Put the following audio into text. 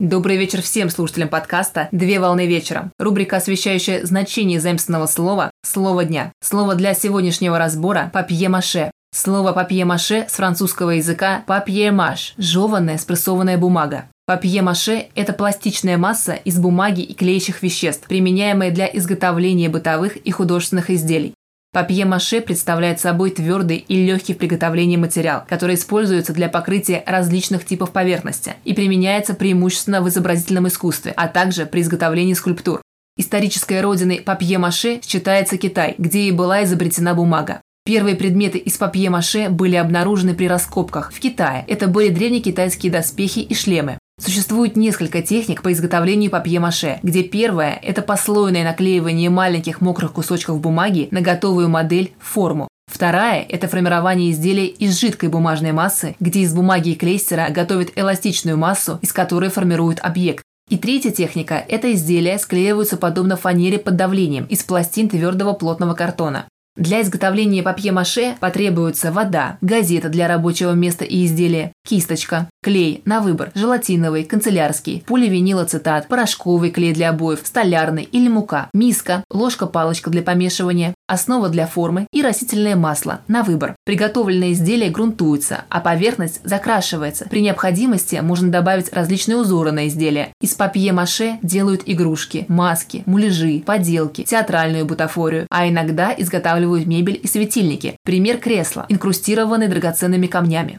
Добрый вечер всем слушателям подкаста «Две волны вечером». Рубрика, освещающая значение заимственного слова «Слово дня». Слово для сегодняшнего разбора – «папье-маше». Слово «папье-маше» с французского языка «папье-маш» – жеванная спрессованная бумага. Папье-маше – это пластичная масса из бумаги и клеящих веществ, применяемая для изготовления бытовых и художественных изделий. Папье-маше представляет собой твердый и легкий в приготовлении материал, который используется для покрытия различных типов поверхности и применяется преимущественно в изобразительном искусстве, а также при изготовлении скульптур. Исторической родиной папье-маше считается Китай, где и была изобретена бумага. Первые предметы из папье-маше были обнаружены при раскопках в Китае. Это были древнекитайские доспехи и шлемы. Существует несколько техник по изготовлению папье-маше, где первая – это послойное наклеивание маленьких мокрых кусочков бумаги на готовую модель – форму. Вторая – это формирование изделия из жидкой бумажной массы, где из бумаги и клейстера готовят эластичную массу, из которой формируют объект. И третья техника – это изделия склеиваются подобно фанере под давлением из пластин твердого плотного картона. Для изготовления папье-маше потребуется вода, газета для рабочего места и изделия, кисточка, клей на выбор, желатиновый, канцелярский, поливинилацетат, порошковый клей для обоев, столярный или мука, миска, ложка-палочка для помешивания, основа для формы и растительное масло на выбор. Приготовленное изделие грунтуется, а поверхность закрашивается. При необходимости можно добавить различные узоры на изделие. Из папье-маше делают игрушки, маски, муляжи, поделки, театральную бутафорию, а иногда изготавливают мебель и светильники. Пример кресла, инкрустированные драгоценными камнями.